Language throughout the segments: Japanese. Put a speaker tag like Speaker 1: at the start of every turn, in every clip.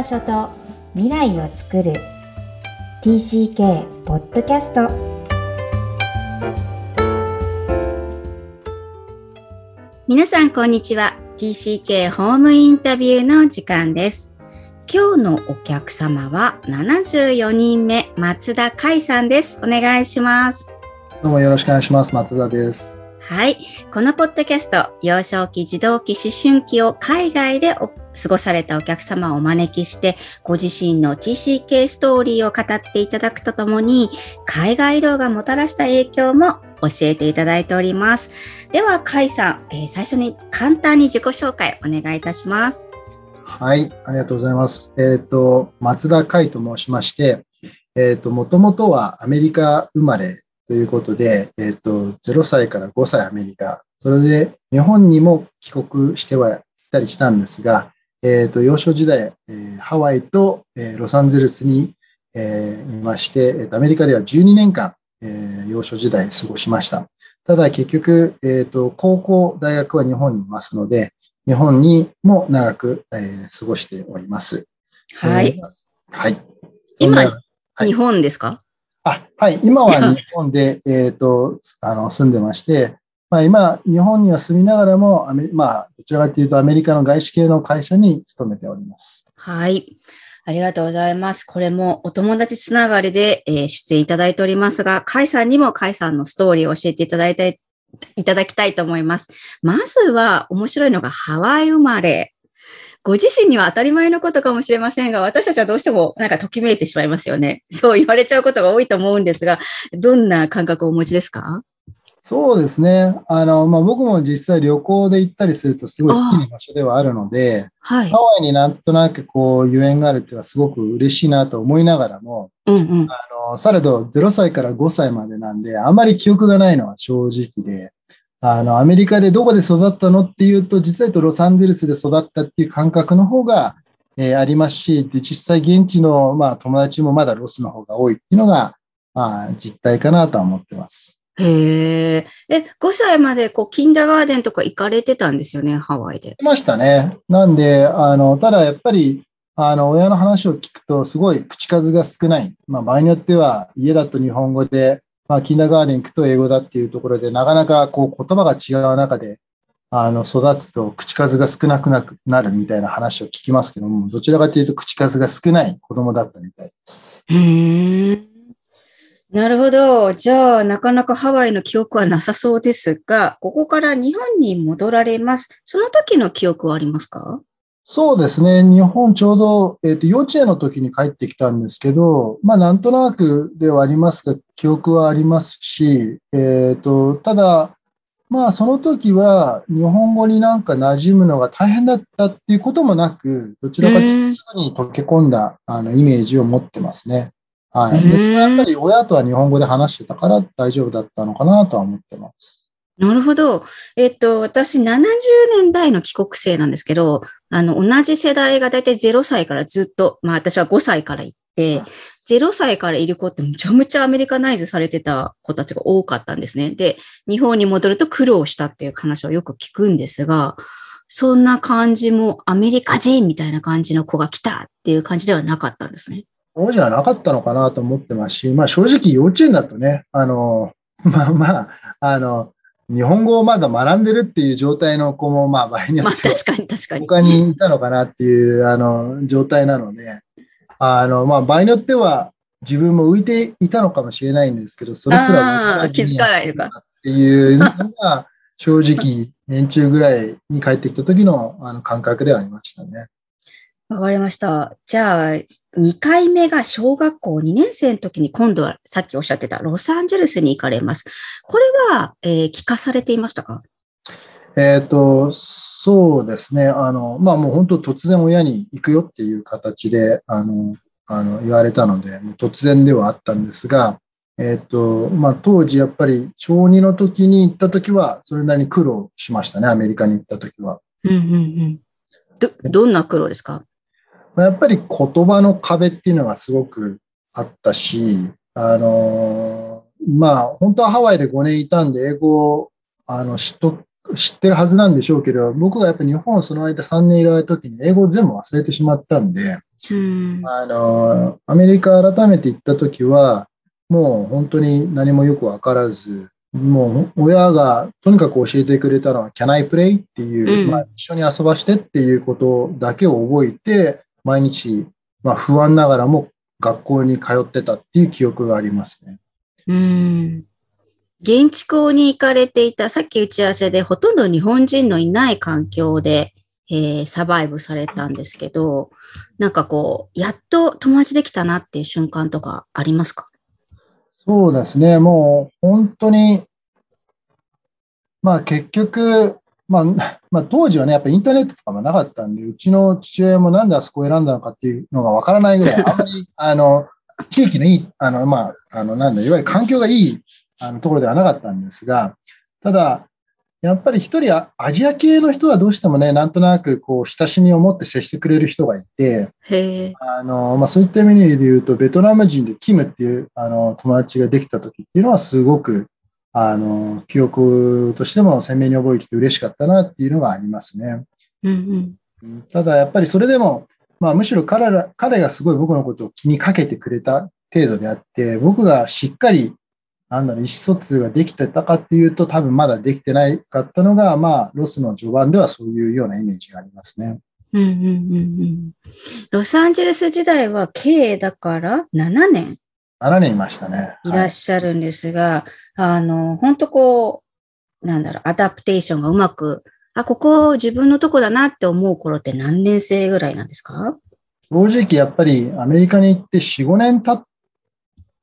Speaker 1: 場所と未来を作る。TCK ポッドキャスト皆さんこんにちは。TCK ホームインタビューの時間です。今日のお客様は74人目松田海さんです。お願いします。
Speaker 2: どうもよろしくお願いします。松田です。
Speaker 1: はい。このポッドキャスト、幼少期、児童期、思春期を海外で過ごされたお客様をお招きして、ご自身の TCK ストーリーを語っていただくとともに、海外移動がもたらした影響も教えていただいております。では、甲斐さん、えー、最初に簡単に自己紹介お願いいたします。
Speaker 2: はい、ありがとうございます。えっ、ー、と、松田海と申しまして、えっ、ー、と、もともとはアメリカ生まれということで、えっ、ー、と、0歳から5歳アメリカ、それで日本にも帰国してはいたりしたんですが、えっ、ー、と、幼少時代、えー、ハワイと、えロサンゼルスに、えいまして、えー、アメリカでは12年間、え幼少時代過ごしました。ただ結局、えっ、と、高校、大学は日本にいますので、日本にも長く、え過ごしております。
Speaker 1: はい。
Speaker 2: はい。
Speaker 1: 今、はい、日本ですか？
Speaker 2: あはい、今は 日本で、えっ、と、あの、住んでまして、まあ、今、日本には住みながらも、まあ、どちらかというとアメリカの外資系の会社に勤めております。
Speaker 1: はい。ありがとうございます。これもお友達つながりで、えー、出演いただいておりますが、カイさんにもカイさんのストーリーを教えていただいた、いただきたいと思います。まずは面白いのがハワイ生まれご自身には当たり前のことかもしれませんが、私たちはどうしてもなんかときめいてしまいますよね。そう言われちゃうことが多いと思うんですが、どんな感覚をお持ちですか？
Speaker 2: そうですね。あの、まあ、僕も実際旅行で行ったりするとすごい好きな場所ではあるので、はい、ハワイになんとなくこう、ゆえんがあるっていうのはすごく嬉しいなと思いながらも、うんうん、あの、されど0歳から5歳までなんで、あまり記憶がないのは正直で、あの、アメリカでどこで育ったのっていうと、実は言うとロサンゼルスで育ったっていう感覚の方が、えー、ありますし、で、実際現地の、まあ、友達もまだロスの方が多いっていうのが、まあ、実態かなとは思ってます。
Speaker 1: へえ。え、5歳まで、こう、キンダーガーデンとか行かれてたんですよね、ハワイで。
Speaker 2: いましたね。なんで、あの、ただやっぱり、あの、親の話を聞くと、すごい口数が少ない。まあ、場合によっては、家だと日本語で、まあ、キンダーガーデン行くと英語だっていうところで、なかなかこう言葉が違う中で、あの、育つと口数が少なくなるみたいな話を聞きますけども、どちらかというと口数が少ない子供だったみたいです。
Speaker 1: うん。なるほど。じゃあ、なかなかハワイの記憶はなさそうですが、ここから日本に戻られます。その時の記憶はありますか？
Speaker 2: そうですね。日本ちょうど、えっ、ー、と、幼稚園の時に帰ってきたんですけど、まあ、なんとなくではありますが、記憶はありますし、えっ、ー、と、ただ、まあ、その時は日本語になんか馴染むのが大変だったっていうこともなく、どちらかというとすぐに溶け込んだあのイメージを持ってますね。はい。で、それはやっぱり親とは日本語で話してたから大丈夫だったのかなとは思ってます。
Speaker 1: なるほど。えっと、私70年代の帰国生なんですけど、あの、同じ世代がだいたい0歳からずっと、まあ私は5歳から行って、0歳からいる子ってむちゃむちゃアメリカナイズされてた子たちが多かったんですね。で、日本に戻ると苦労したっていう話をよく聞くんですが、そんな感じもアメリカ人みたいな感じの子が来たっていう感じではなかったんですね。
Speaker 2: そうじゃなかったのかなと思ってますし、まあ正直幼稚園だとね、あの、まあまあ、あの、日本語をまだ学んでるっていう状態の子も、まあ、場合によっては、確かに確かに。他にいたのかなっていう、あの、状態なので、あの、まあ、場合によっては、自分も浮いていたのかもしれないんですけど、それすら
Speaker 1: 気づかないか。
Speaker 2: っていうのが、正直、年中ぐらいに帰ってきた時のあの感覚ではありましたね。
Speaker 1: わかりました。じゃあ、2回目が小学校2年生の時に今度はさっきおっしゃってたロサンゼルスに行かれます。これは、えー、聞かされていましたか？
Speaker 2: えっ、ー、と、そうですね。あの、まあもう本当突然親に行くよっていう形で、あの、あの言われたので、もう突然ではあったんですが、えっ、ー、と、まあ当時やっぱり小2の時に行った時は、それなりに苦労しましたね、アメリカに行った時は。
Speaker 1: うんうんうん。ど、どんな苦労ですか？
Speaker 2: やっぱり言葉の壁っていうのがすごくあったし、あのまあ、本当はハワイで5年いたんで、英語をあの知っと知ってるはずなんでしょうけど、僕がやっぱり日本その間3年いられた時に英語を全部忘れてしまったんで、
Speaker 1: うん。
Speaker 2: あの、アメリカ改めて行った時は、もう本当に何もよくわからず、もう親がとにかく教えてくれたのは Can I play? っていう、
Speaker 1: うん
Speaker 2: まあ、一緒に遊ばしてっていうことだけを覚えて、毎日、まあ、不安ながらも学校に通ってたっていう記憶がありますね。
Speaker 1: うん。現地校に行かれていた、さっき打ち合わせでほとんど日本人のいない環境で、えーサバイブされたんですけど、なんかこう、やっと友達できたなっていう瞬間とかありますか？
Speaker 2: そうですね、もう本当に、まあ結局、まあ、まあ当時はね、やっぱインターネットとかもなかったんで、うちの父親もなんであそこを選んだのかっていうのがわからないぐらい、あんまり、あの、地域のいい、あの、まあ、あの、なんだ、いわゆる環境がいいあのところではなかったんですが、ただ、やっぱり一人アアジア系の人はどうしてもね、なんとなくこう、親しみを持って接してくれる人がいて。あの、まあ、そういった意味で言うと、ベトナム人でキムっていうあの友達ができた時っていうのはすごく、あの、記憶としても鮮明に覚えてて嬉しかったなっていうのがありますね。
Speaker 1: うんうん。
Speaker 2: うんただやっぱりそれでも、まあむしろ彼ら、彼がすごい僕のことを気にかけてくれた程度であって、僕がしっかり、なんだろう、意思疎通ができてたかっていうと多分まだできてないかったのが、まあロスの序盤ではそういうようなイメージがありますね。
Speaker 1: うんうんうんうん。ロサンゼルス時代は計だから7年
Speaker 2: 7年いましたね。
Speaker 1: い。らっしゃるんですが、あの、本当こう、なんだろう、アダプテーションがうまく、あ、ここ自分のとこだなって思う頃って何年生ぐらいなんですか？
Speaker 2: 正直やっぱりアメリカに行って4、5年経っ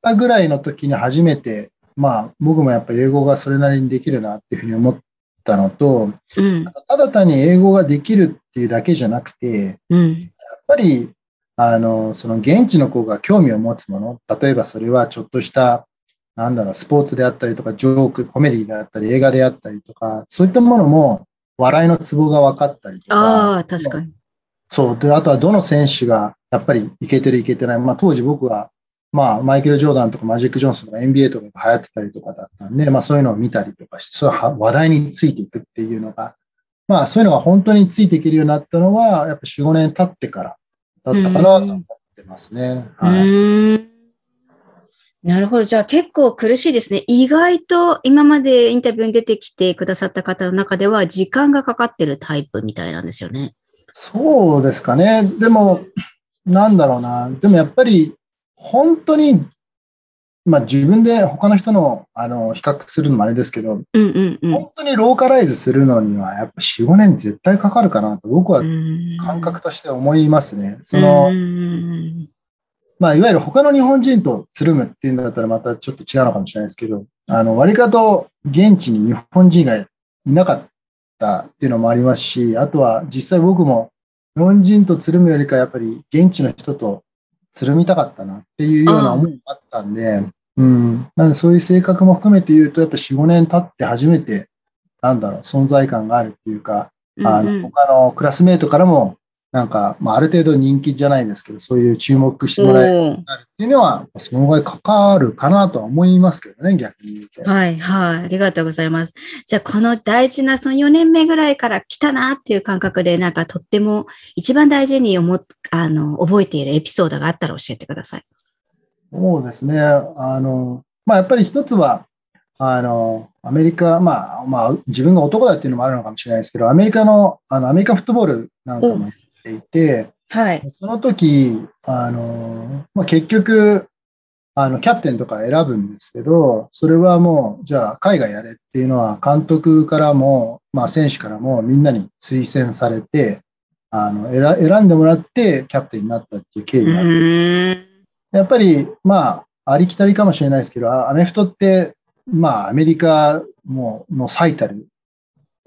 Speaker 2: たぐらいの時に初めて、まあ僕もやっぱ英語がそれなりにできるなっていうふうに思ったのと、
Speaker 1: うん、
Speaker 2: ただ単に英語ができるっていうだけじゃなくて、やっ
Speaker 1: うん、
Speaker 2: ぱり、あの、その現地の子が興味を持つもの、例えばそれはちょっとした、なんだろう、スポーツであったりとか、ジョーク、コメディであったり、映画であったりとか、そういったものも、笑いのツボが分かったりとか、
Speaker 1: ああ、確かに。
Speaker 2: そう。で、あとはどの選手がやっぱりいけてるいけてない。まあ当時僕は、まあマイケル・ジョーダンとかマジック・ジョンソンとか NBA とかが流行ってたりとかだったんで、まあそういうのを見たりとかして、そういう話題についていくっていうのが、まあそういうのが本当についていけるようになったのは、やっぱ4、5年経ってからだったかなと思ってますね。
Speaker 1: なるほど。じゃあ結構苦しいですね。意外と今までインタビューに出てきてくださった方の中では時間がかかってるタイプみたいなんですよね。
Speaker 2: そうですかね。でも、なんだろうな。でもやっぱり、本当に、まあ自分で他の人の、あの、比較するのもあれですけど、
Speaker 1: うんうんうん。
Speaker 2: 本当にローカライズするのには、やっぱ4、5年絶対かかるかなと、僕は
Speaker 1: うん
Speaker 2: 感覚として思いますね。その
Speaker 1: う、ん
Speaker 2: まあ、いわゆる他の日本人とつるむっていうんだったらまたちょっと違うのかもしれないですけど、あの、割かと現地に日本人がいなかったっていうのもありますし、あとは実際僕も日本人とつるむよりかやっぱり現地の人とつるみたかったなっていうような思いもあったんで、うん。なのでそういう性格も含めて言うと、やっぱ4、5年経って初めて、なんだろう、存在感があるっていうか、あの、
Speaker 1: うんうん
Speaker 2: 他のクラスメートからも、なんか、まあ、ある程度人気じゃないですけど、そういう注目してもらえるよう
Speaker 1: おー
Speaker 2: になるっていうのは、そのぐらいかかるかなとは思いますけどね、逆に言うと。
Speaker 1: はい、はい。ありがとうございます。じゃあ、この大事な、その4年目ぐらいから来たなっていう感覚で、なんかとっても一番大事に思っ、あの、覚えているエピソードがあったら教えてください。
Speaker 2: そうですね。あの、まあ、やっぱり一つは、あの、アメリカ、まあ、まあ、自分が男だっていうのもあるのかもしれないですけど、アメリカの、あの、アメリカンフットボールなんかもやっていて、
Speaker 1: はい。
Speaker 2: その時、あの、まあ、結局、あの、キャプテンとか選ぶんですけど、それはもう、じゃあ海外やれっていうのは、監督からも、まあ、選手からもみんなに推薦されて、あの、選選んでもらってキャプテンになったっていう経
Speaker 1: う
Speaker 2: 緯があって
Speaker 1: ーん。
Speaker 2: やっぱり、まあ、ありきたりかもしれないですけど、あアメフトって、まあ、アメリカもの最たる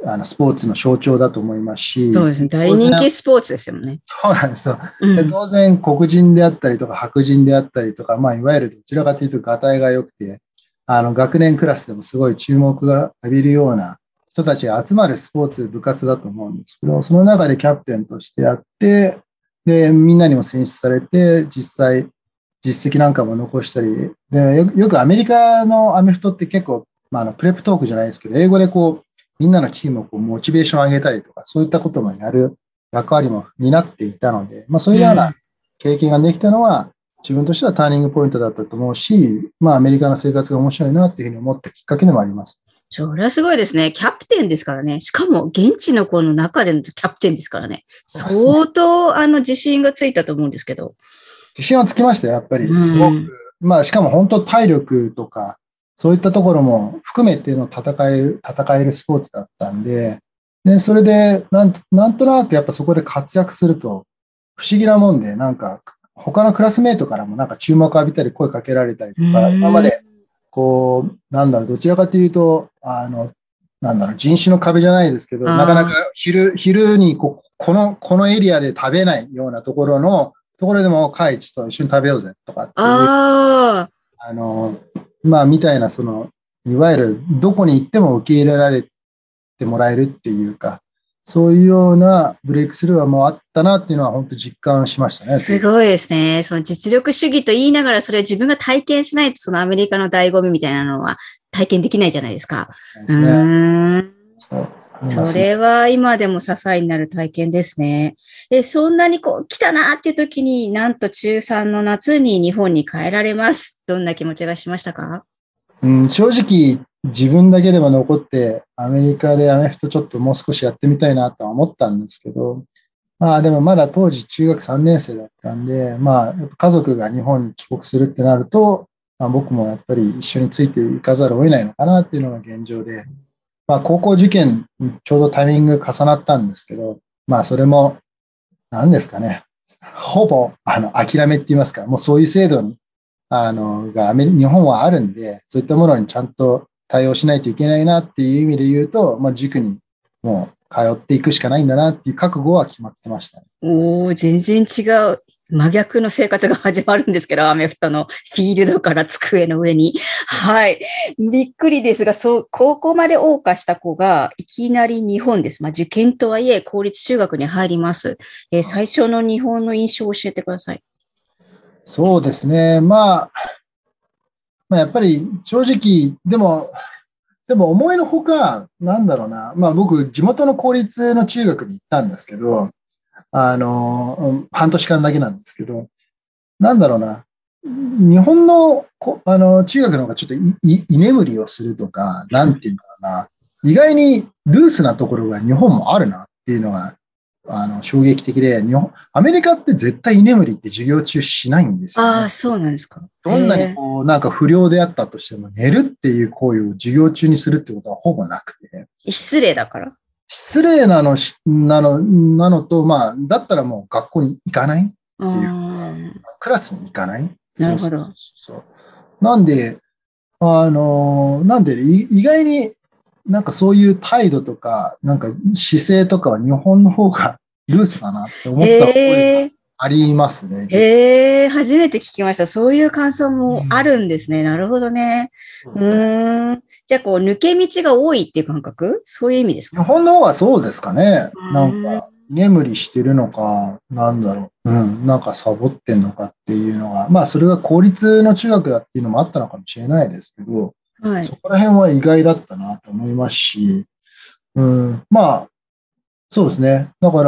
Speaker 2: あのスポーツの象徴だと思いますし、
Speaker 1: そうですね。大人気スポーツですよね。
Speaker 2: そうなんですよ。
Speaker 1: うん。
Speaker 2: で当然、黒人であったりとか、白人であったりとか、まあ、いわゆるどちらかというと、がたいが良くて、あの、学年クラスでもすごい注目が浴びるような人たちが集まるスポーツ、部活だと思うんですけど、その中でキャプテンとしてやって、で、みんなにも選出されて、実際、実績なんかも残したり、で、よよくアメリカのアメフトって結構、まあ、あの、プレップトークじゃないですけど、英語でこう、みんなのチームをこうモチベーション上げたりとか、そういったこともやる役割も担っていたので、まあそういうような経験ができたのは、自分としてはターニングポイントだったと思うし、まあアメリカの生活が面白いなっていうふうに思ったきっかけでもあります。
Speaker 1: それはすごいですね。キャプテンですからね。しかも現地の子の中でのキャプテンですからね。相当あの自信がついたと思うんですけど。
Speaker 2: 自信はつきましたよ、やっぱり。すごく。うん、まあしかも本当体力とか、そういったところも含めての戦え戦えるスポーツだったんで、で、それでなん、なんとなくやっぱそこで活躍すると、不思議なもんで、なんか、他のクラスメートからもなんか注目浴びたり声かけられたりとか、今まで、こう、なんだろう、どちらかというと、あの、なんだろう、人種の壁じゃないですけど、なかなか昼、昼にここの、このエリアで食べないようなところの、ところでも、カイチと一緒に食べようぜとかっていう、あの、まあ、みたいな、その、いわゆるどこに行っても受け入れられてもらえるっていうか、そういうようなブレイクスルーはもうあったなっていうのは本当実感しましたね。
Speaker 1: すごいですね。その実力主義と言いながらそれを自分が体験しないとそのアメリカの醍醐味みたいなのは体験できないじゃないですか。ですね、うんそそれは今でも支えになる体験ですね。で、そんなにこう来たなっていう時になんと中3の夏に日本に帰られます。どんな気持ちがしましたか？
Speaker 2: うん、正直自分だけでも残って、アメリカでアメフトちょっともう少しやってみたいなとは思ったんですけど、まあでもまだ当時中学3年生だったんで、まあ家族が日本に帰国するってなると、まあ、僕もやっぱり一緒についていかざるを得ないのかなっていうのが現状で、まあ高校受験ちょうどタイミング重なったんですけど、まあそれも何ですかね、ほぼあの諦めって言いますか、もうそういう制度にあのが日本はあるんで、そういったものにちゃんと対応しないといけないなっていう意味で言うと、まあ、塾にもう通っていくしかないんだなっていう覚悟は決まってましたね。
Speaker 1: おお全然違う。真逆の生活が始まるんですけど、アメフトのフィールドから机の上に。はい。びっくりですが、そう、高校まで謳歌した子が、いきなり日本です。まあ、受験とはいえ、公立中学に入ります。えー、最初の日本の印象を教えてください。
Speaker 2: そうですね。まあ、まあ、やっぱり正直、でも、でも思いのほか、なんだろうな、まあ僕、地元の公立の中学に行ったんですけど、あの、半年間だけなんですけど、なんだろうな、日本のあの中学の方がちょっと居眠りをするとか、なんていうんだろうな、意外にルースなところが日本もあるなっていうのがあの、衝撃的で、日本、アメリカって絶対居眠りって授業中しないんですよ、
Speaker 1: ね。ああ、そうなんですか。
Speaker 2: どんなにこう、なんか不良であったとしても、寝るっていう行為を授業中にするってことはほぼなくて。
Speaker 1: 失礼だから？
Speaker 2: 失礼なのし、なの、なのと、まあ、だったらもう学校に行かないっていうか、クラスに行かない
Speaker 1: なるほど。
Speaker 2: そうそうなんで、あの、なんで、意外になんかそういう態度とか、なんか姿勢とかは日本の方が ルースだなって思った声がありますね。
Speaker 1: ええー、初めて聞きました。そういう感想もあるんですね。うん、なるほどね。うん。じゃあ、こう、抜け道が多いっていう感覚？そういう意味ですか？
Speaker 2: 日本の方がそうですかね。なんか、眠りしてるのか、なんだろう。うん。なんかサボってんのかっていうのが、まあ、それが公立の中学だっていうのもあったのかもしれないですけど、はい、そこら辺は意外だったなと思いますし、うん、まあ、そうですね。だか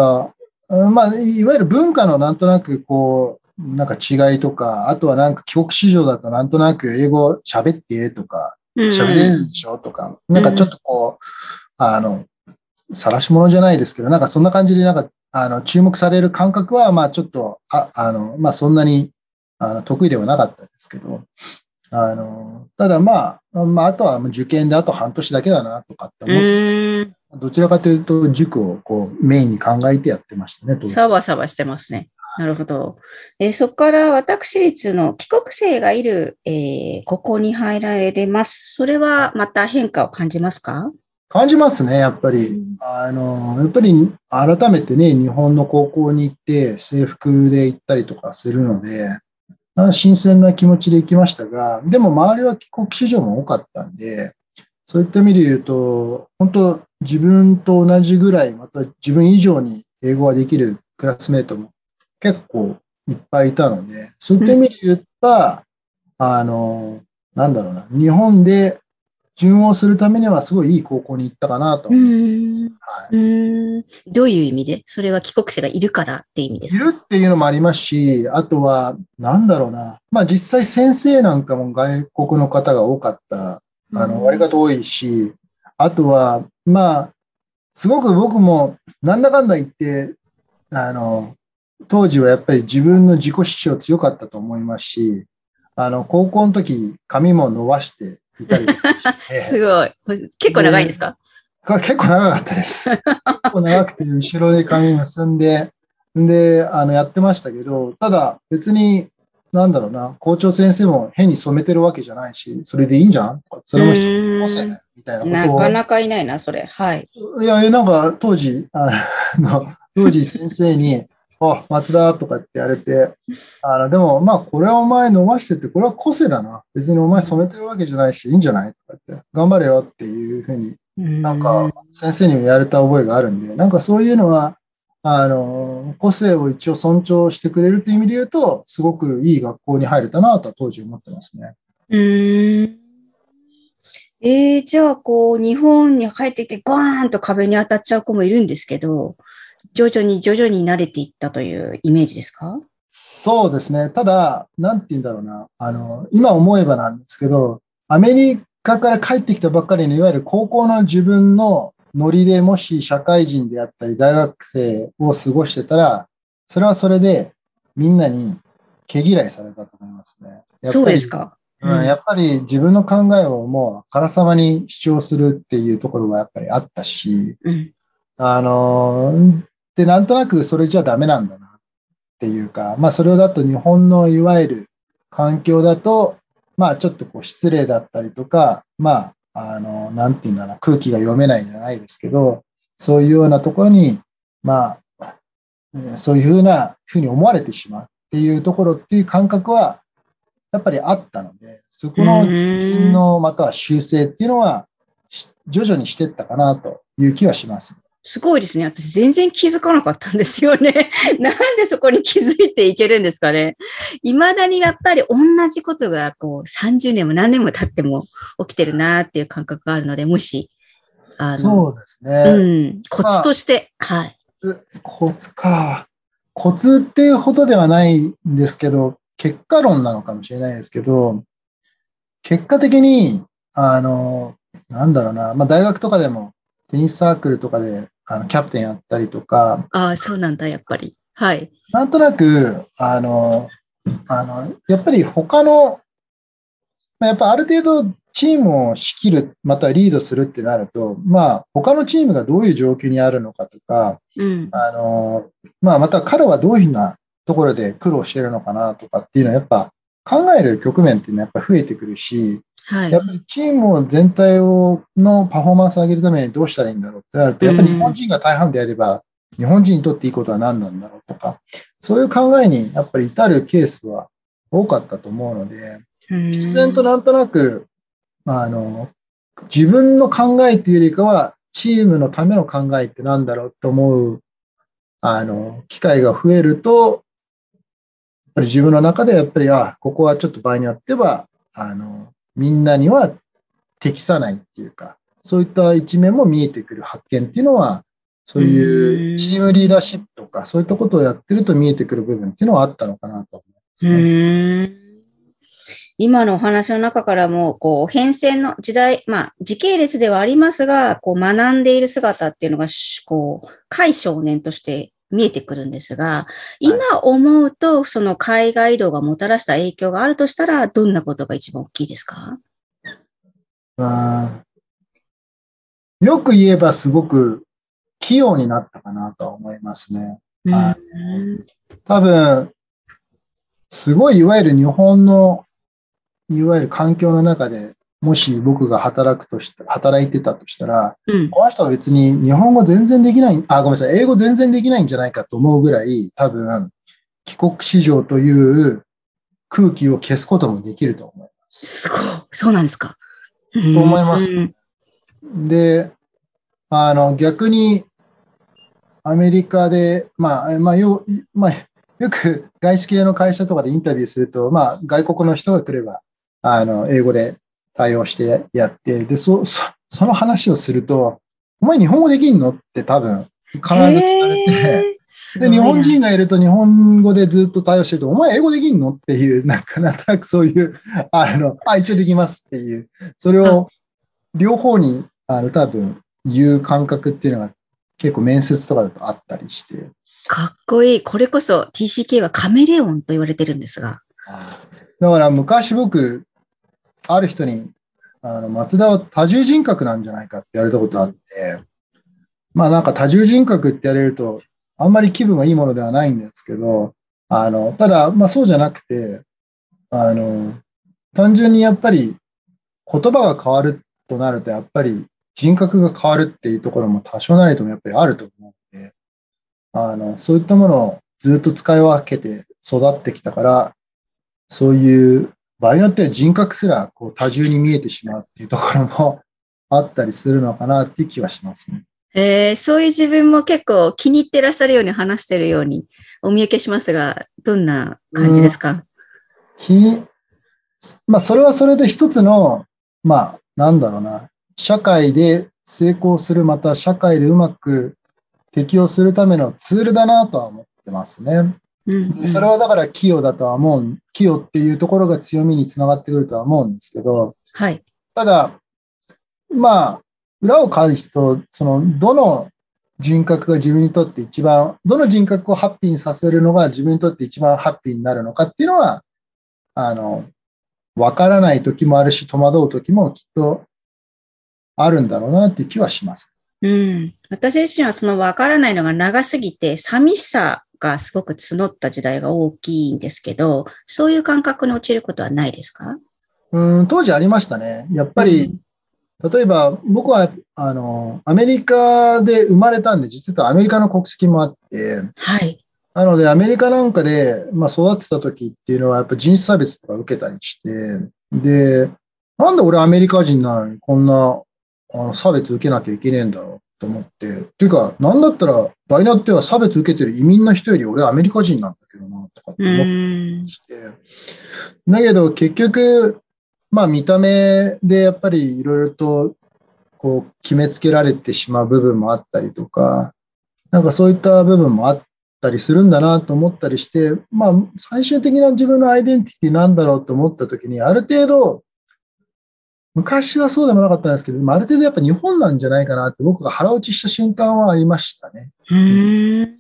Speaker 2: ら、まあ、いわゆる文化のなんとなくこう、なんか違いとか、あとはなんか帰国子女だとなんとなく英語喋ってとか、喋れるでしょ？とか、うん、なんかちょっとこう、あの、晒し者じゃないですけど、なんかそんな感じでなんか、あの、注目される感覚は、まあちょっと、ああの、まあそんなにあの得意ではなかったですけど、あの、ただまあ、まあ、あとは受験であと半年だけだなとかって思って、どちらかというと塾をこうメインに考えてやってましたね。
Speaker 1: サバサバしてますね。なるほど。えー、そこから私立の帰国生がいる、えー、ここに入られます。それはまた変化を感じますか？
Speaker 2: 感じますね、やっぱり。うん、あの、やっぱり改めてね、日本の高校に行って制服で行ったりとかするので、新鮮な気持ちで行きましたが、でも周りは帰国子女も多かったんで、そういった意味で言うと、本当自分と同じぐらい、また自分以上に英語ができるクラスメートも結構いっぱいいたので、そういった意味で言った、あの、なんだろうな、日本で順応するためにはすごいいい高校に行ったかなと
Speaker 1: う
Speaker 2: 思います。
Speaker 1: ん。
Speaker 2: はい
Speaker 1: うん。どういう意味で？それは帰国生がいるからって意味ですか？
Speaker 2: いるっていうのもありますし、あとは、なんだろうな。まあ実際先生なんかも外国の方が多かった、あの、割り方多いし、あとは、まあ、すごく僕も、なんだかんだ言って、あの、当時はやっぱり自分の自己主張強かったと思いますし、あの、高校の時、髪も伸ばしていたりして、
Speaker 1: すごい。結構長いんですか？
Speaker 2: が結構長かったです。結構長くて、後ろで髪結んで、んで、あの、やってましたけど、ただ別に、なんだろうな、校長先生も変に染めてるわけじゃないし、それでいいんじゃん？とかそれも人の個性だよ、みたいなことを。
Speaker 1: なかなかいないな、それ。はい。
Speaker 2: いや、なんか当時、あの、当時先生に、あ、松田とかって言われて、あの、でも、まあ、これはお前伸ばしてって、これは個性だな。別にお前染めてるわけじゃないし、いいんじゃないとかって、頑張れよっていうふうになんか、先生にも言われた覚えがあるんで、なんかそういうのは、あの、個性を一応尊重してくれるという意味で言うと、すごくいい学校に入れたなとは当時思ってますね。
Speaker 1: うん。えー、じゃあ、こう、日本に帰ってきて、ガーンと壁に当たっちゃう子もいるんですけど、徐々に徐々に慣れていったというイメージですか？
Speaker 2: そうですね。ただ、なんて言うんだろうな。あの、今思えばなんですけど、アメリカから帰ってきたばっかりの、いわゆる高校の自分のノリでもし社会人であったり大学生を過ごしてたら、それはそれでみんなに毛嫌いされたと思いますね。
Speaker 1: そうですか。
Speaker 2: うん、やっぱり自分の考えをもうあからさまに主張するっていうところはやっぱりあったし、
Speaker 1: うん。
Speaker 2: あのーで、なんとなくそれじゃダメなんだなっていうか、まあそれだと日本のいわゆる環境だと、まあちょっとこう失礼だったりとか、まあ、あの、なんていうんだろう、空気が読めないじゃないですけど、そういうようなところに、まあ、そういうふうな、ふうに思われてしまうっていうところっていう感覚は、やっぱりあったので、そこの
Speaker 1: うん
Speaker 2: 自分のまたは修正っていうのは、徐々にしていったかなという気はします。
Speaker 1: すごいですね。私全然気づかなかったんですよね。なんでそこに気づいていけるんですかね。未だにやっぱり同じことがこう30年も何年も経っても起きてるなっていう感覚があるので、もし、あの、
Speaker 2: そうです
Speaker 1: う
Speaker 2: ね。
Speaker 1: ん、コツとして、はい。
Speaker 2: コツか。コツっていうほどではないんですけど、結果論なのかもしれないですけど、結果的に、あの、なんだろうな、まあ大学とかでもテニスサークルとかであのキャプテンやったりとか、
Speaker 1: ああ、そうなんだ、やっぱり。はい。
Speaker 2: なんとなく、あの、あの、やっぱり他の、まあやっぱある程度チームを仕切る、またはリードするってなると、まあ他のチームがどういう状況にあるのかとか、
Speaker 1: うん。
Speaker 2: あの、まあ、また彼はどういうふうなところで苦労してるのかなとかっていうのはやっぱ考える局面っていうのはやっぱ増えてくるし、
Speaker 1: はい
Speaker 2: や。っぱりチームを全体をのパフォーマンスを上げるためにどうしたらいいんだろうってなると、やっぱり日本人が大半であれば、日本人にとっていいことは何なんだろうとか、そういう考えにやっぱり至るケースは多かったと思うので、必然となんとなく、まあ、あの、自分の考えというよりかは、チームのための考えってなんだろうと思う、あの、機会が増えると、やっぱり自分の中でやっぱり、あ、ここはちょっと場合によっては、あの、みんなには適さないっていうか、そういった一面も見えてくる発見っていうのは、そういうチームリーダーシップとか、そういったことをやってると見えてくる部分っていうのはあったのかなと思います
Speaker 1: う
Speaker 2: ね。
Speaker 1: 今のお話の中からも、こう、変遷の時代、まあ、時系列ではありますが、こう、学んでいる姿っていうのが、しこう、海少年として見えてくるんですが、今思うと、その海外移動がもたらした影響があるとしたら、どんなことが一番大きいですか？
Speaker 2: まあよく言えばすごく器用になったかなとは思いますね。多分、すごいいわゆる日本の、いわゆる環境の中で、もし僕が働くとした、働いてたとしたら、
Speaker 1: うん。
Speaker 2: この人は別に日本語全然できない、あ、ごめんなさい、英語全然できないんじゃないかと思うぐらい、多分、帰国子女という空気を消すこともできると思います。
Speaker 1: すごい。そうなんですか。と
Speaker 2: と思います
Speaker 1: うん
Speaker 2: で、あの、逆に、アメリカで、まあ、まあ、よ、まあ、よく外資系の会社とかでインタビューすると、まあ、外国の人が来れば、あの、英語で対応してやって、で、そ、そその話をすると、お前日本語できんの？って多分、必ず聞かれて、で、日本人がいると日本語でずっと対応してると、お前英語できんの？っていう、なんか なんとなくそういう、あの、あ、一応できますっていう、それを両方に、あの、多分言う感覚っていうのが結構面接とかだとあったりして、
Speaker 1: かっこいい。これこそ TCK はカメレオンと言われてるんですが。
Speaker 2: だから昔僕、ある人に、あの、松田は多重人格なんじゃないかって言われたことあって、まあなんか多重人格って言われると、あんまり気分がいいものではないんですけど、あの、ただ、まあそうじゃなくて、あの、単純にやっぱり言葉が変わるとなると、やっぱり人格が変わるっていうところも多少なりともやっぱりあると思うので、あの、そういったものをずっと使い分けて育ってきたから、そういう場合によっては人格すらこう多重に見えてしまうっていうところもあったりするのかなっていう気はしますね。
Speaker 1: えーそういう自分も結構気に入ってらっしゃるように話してるようにお見受けしますが、どんな感じですか、
Speaker 2: きまあ、それはそれで一つの、まあ、なんだろうな、社会で成功する、また社会でうまく適応するためのツールだなとは思ってますね。
Speaker 1: うん
Speaker 2: でそれはだから器用だとは思う、器用っていうところが強みにつながってくるとは思うんですけど、
Speaker 1: はい。
Speaker 2: ただ、まあ、裏を返すと、その、どの人格が自分にとって一番、どの人格をハッピーにさせるのが自分にとって一番ハッピーになるのかっていうのは、あの、わからない時もあるし、戸惑う時もきっとあるんだろうなっていう気はします。
Speaker 1: うん。私自身はその分からないのが長すぎて、寂しさがすごく募った時代が大きいんですけど、そういう感覚に陥ることはないですか？
Speaker 2: うん、当時ありましたね。やっぱり、例えば僕は、あの、アメリカで生まれたんで、実はアメリカの国籍もあって、
Speaker 1: はい。
Speaker 2: なので、アメリカなんかで、まあ、育ってた時っていうのは、やっぱ人種差別とか受けたりして、で、なんで俺アメリカ人なのにこんなあの差別受けなきゃいけねえんだろう？と思って、っていうか、なんだったら、場合によっては差別受けてる移民の人より俺アメリカ人なんだけどな、とかって
Speaker 1: う
Speaker 2: 思っ。して、だけど結局、まあ見た目でやっぱりいろいろとこう決めつけられてしまう部分もあったりとか、なんかそういった部分もあったりするんだなと思ったりして、まあ最終的な自分のアイデンティティなんだろうと思った時に、ある程度、昔はそうでもなかったんですけど、まあある程度やっぱ日本なんじゃないかなって僕が腹落ちした瞬間はありましたね。
Speaker 1: うん。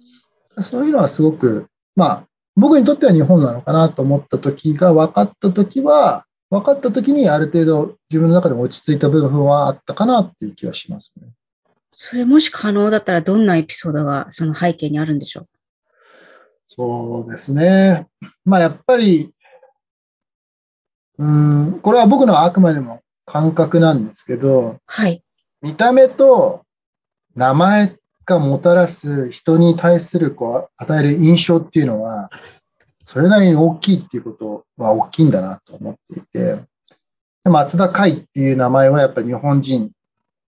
Speaker 2: そういうのはすごく、まあ、僕にとっては日本なのかなと思った時が分かった時は、分かった時にある程度自分の中でも落ち着いた部分はあったかなっていう気はしますね。
Speaker 1: それもし可能だったらどんなエピソードがその背景にあるんでしょう？
Speaker 2: そうですね。まあやっぱり、うん、これは僕のあくまでも感覚なんですけど、
Speaker 1: はい。
Speaker 2: 見た目と名前がもたらす人に対するこう与える印象っていうのは、それなりに大きいっていうことは大きいんだなと思っていて、で松田海っていう名前はやっぱり日本人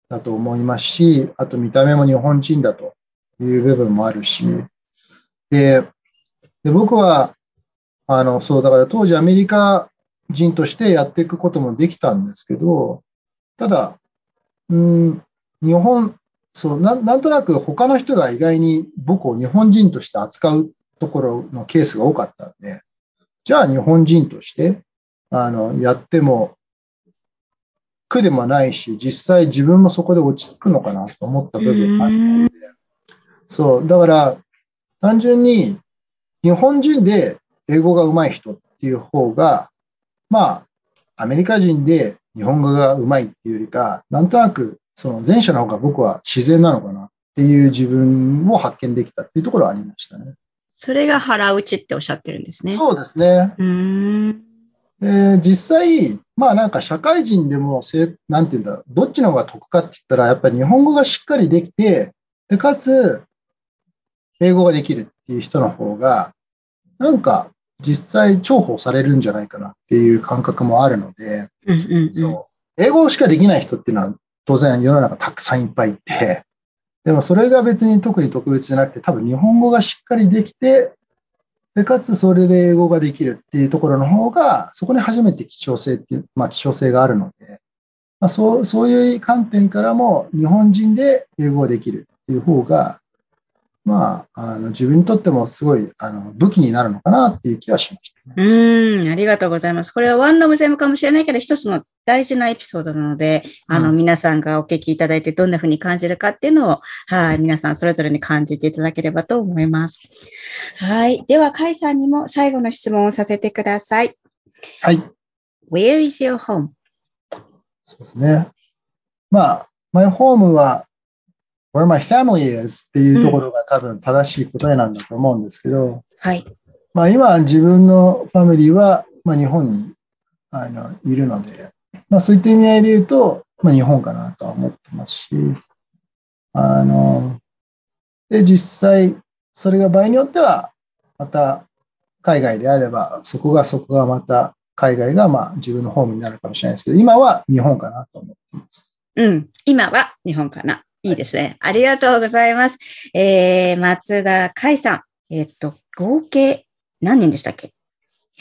Speaker 2: だと思いますし、あと見た目も日本人だという部分もあるし、で、で僕は、あの、そう、だから当時アメリカ人としてやっていくこともできたんですけど、ただ、うん、日本、そうな、なんとなく他の人が意外に僕を日本人として扱うところのケースが多かったんで、じゃあ日本人として、あの、やっても苦でもないし、実際自分もそこで落ち着くのかなと思った部分があったので、そう、だから単純に日本人で英語が上手い人っていう方が、まあ、アメリカ人で日本語が上手いっていうよりか、なんとなくその前者の方が僕は自然なのかなっていう自分を発見できたっていうところはありましたね。
Speaker 1: それが腹打ちっておっしゃってるんですね。
Speaker 2: そうですね。
Speaker 1: うーん。
Speaker 2: で実際、まあなんか社会人でもせい、なんていうんだろう、どっちの方が得かって言ったら、やっぱり日本語がしっかりできて、で、かつ、英語ができるっていう人の方が、なんか実際重宝されるんじゃないかなっていう感覚もあるので、
Speaker 1: うんうんうん。
Speaker 2: そう。英語しかできない人っていうのは当然世の中たくさんいっぱいいて、でもそれが別に特に特別じゃなくて、多分日本語がしっかりできて、で、かつそれで英語ができるっていうところの方が、そこに初めて希少性っていう、まあ希少性があるので、まあそう、そういう観点からも日本人で英語ができるっていう方が、まあ、あの自分にとってもすごいあの武器になるのかなっていう気はしました、
Speaker 1: ね。うん、ありがとうございます。これはワンロブゼムかもしれないけど、一つの大事なエピソードなので、あの、皆さんがお聞きいただいてどんな風に感じるかっていうのを、はい、皆さんそれぞれに感じていただければと思います。はい。では、カイさんにも最後の質問をさせてください。
Speaker 2: はい。
Speaker 1: Where is your home?
Speaker 2: そうですね。まあ、マイホームは where my family is っていうところが多分正しい答えなんだと思うんですけど、
Speaker 1: はい。
Speaker 2: まあ今自分のファミリーは、まあ、日本にあのいるので、まあそういった意味合いで言うと、まあ日本かなとは思ってますし、あの、で実際それが場合によっては、また海外であれば、そこがそこがまた海外がまあ自分のホームになるかもしれないですけど、今は日本かなと思ってます。
Speaker 1: うん、今は日本かな。いいですね。ありがとうございます。えー、松田海さん。えー、っと、合計何年でしたっけ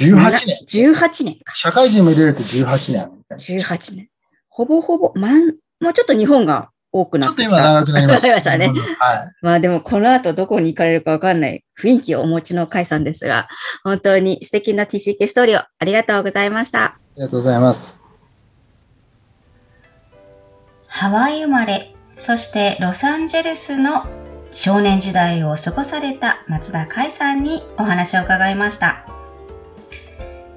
Speaker 2: ?18 年。
Speaker 1: 18年か。
Speaker 2: 社会人も入れると18年。
Speaker 1: 18年。ほぼほぼ、まん、もうちょっと日本が多くなってきた。
Speaker 2: ちょっと今長くなりました。
Speaker 1: ましたね。はい。まあでもこの後どこに行かれるかわかんない雰囲気をお持ちの海さんですが、本当に素敵な TCK ストーリーをありがとうございました。あ
Speaker 2: りがとうございます。
Speaker 1: ハワイ生まれそしてロサンゼルスの少年時代を過ごされた松田海さんにお話を伺いました。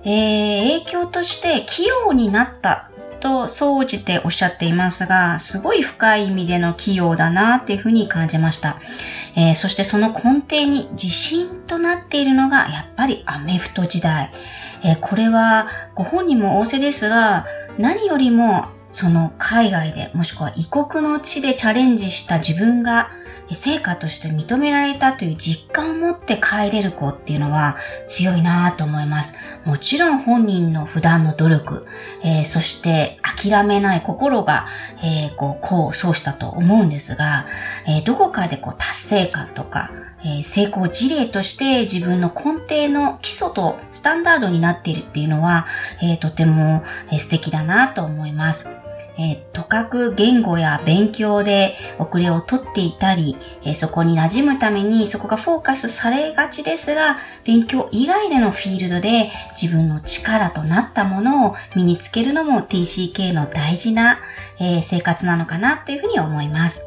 Speaker 1: えー、影響として器用になったと総じておっしゃっていますが、すごい深い意味での器用だなっていうふうに感じました。えー、そしてその根底に自信となっているのがやっぱりアメフト時代。えー、これはご本人も仰せですが、何よりもその海外でもしくは異国の地でチャレンジした自分が成果として認められたという実感を持って帰れる子っていうのは強いなぁと思います。もちろん本人の普段の努力、えー、そして諦めない心が、えー、こう、こう、そうしたと思うんですが、えー、どこかでこう達成感とか、え成功事例として自分の根底の基礎とスタンダードになっているっていうのは、えとても、え素敵だなと思います。えー、とかく言語や勉強で遅れをとっていたり、えー、そこに馴染むためにそこがフォーカスされがちですが、勉強以外でのフィールドで自分の力となったものを身につけるのも TCK の大事な、えー、生活なのかなっていうふうに思います。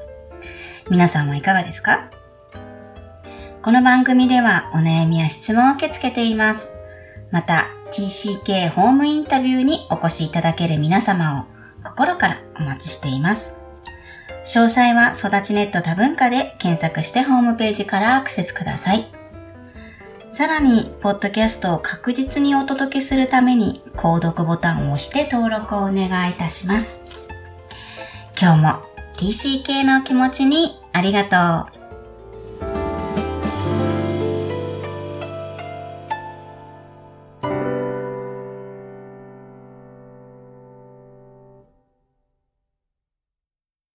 Speaker 1: 皆さんはいかがですか？この番組ではお悩みや質問を受け付けています。また、TCK ホームインタビューにお越しいただける皆様を心からお待ちしています。詳細は育ちネット多文化で検索してホームページからアクセスください。さらに、ポッドキャストを確実にお届けするために、購読ボタンを押して登録をお願いいたします。今日も TCK の気持ちにありがとう。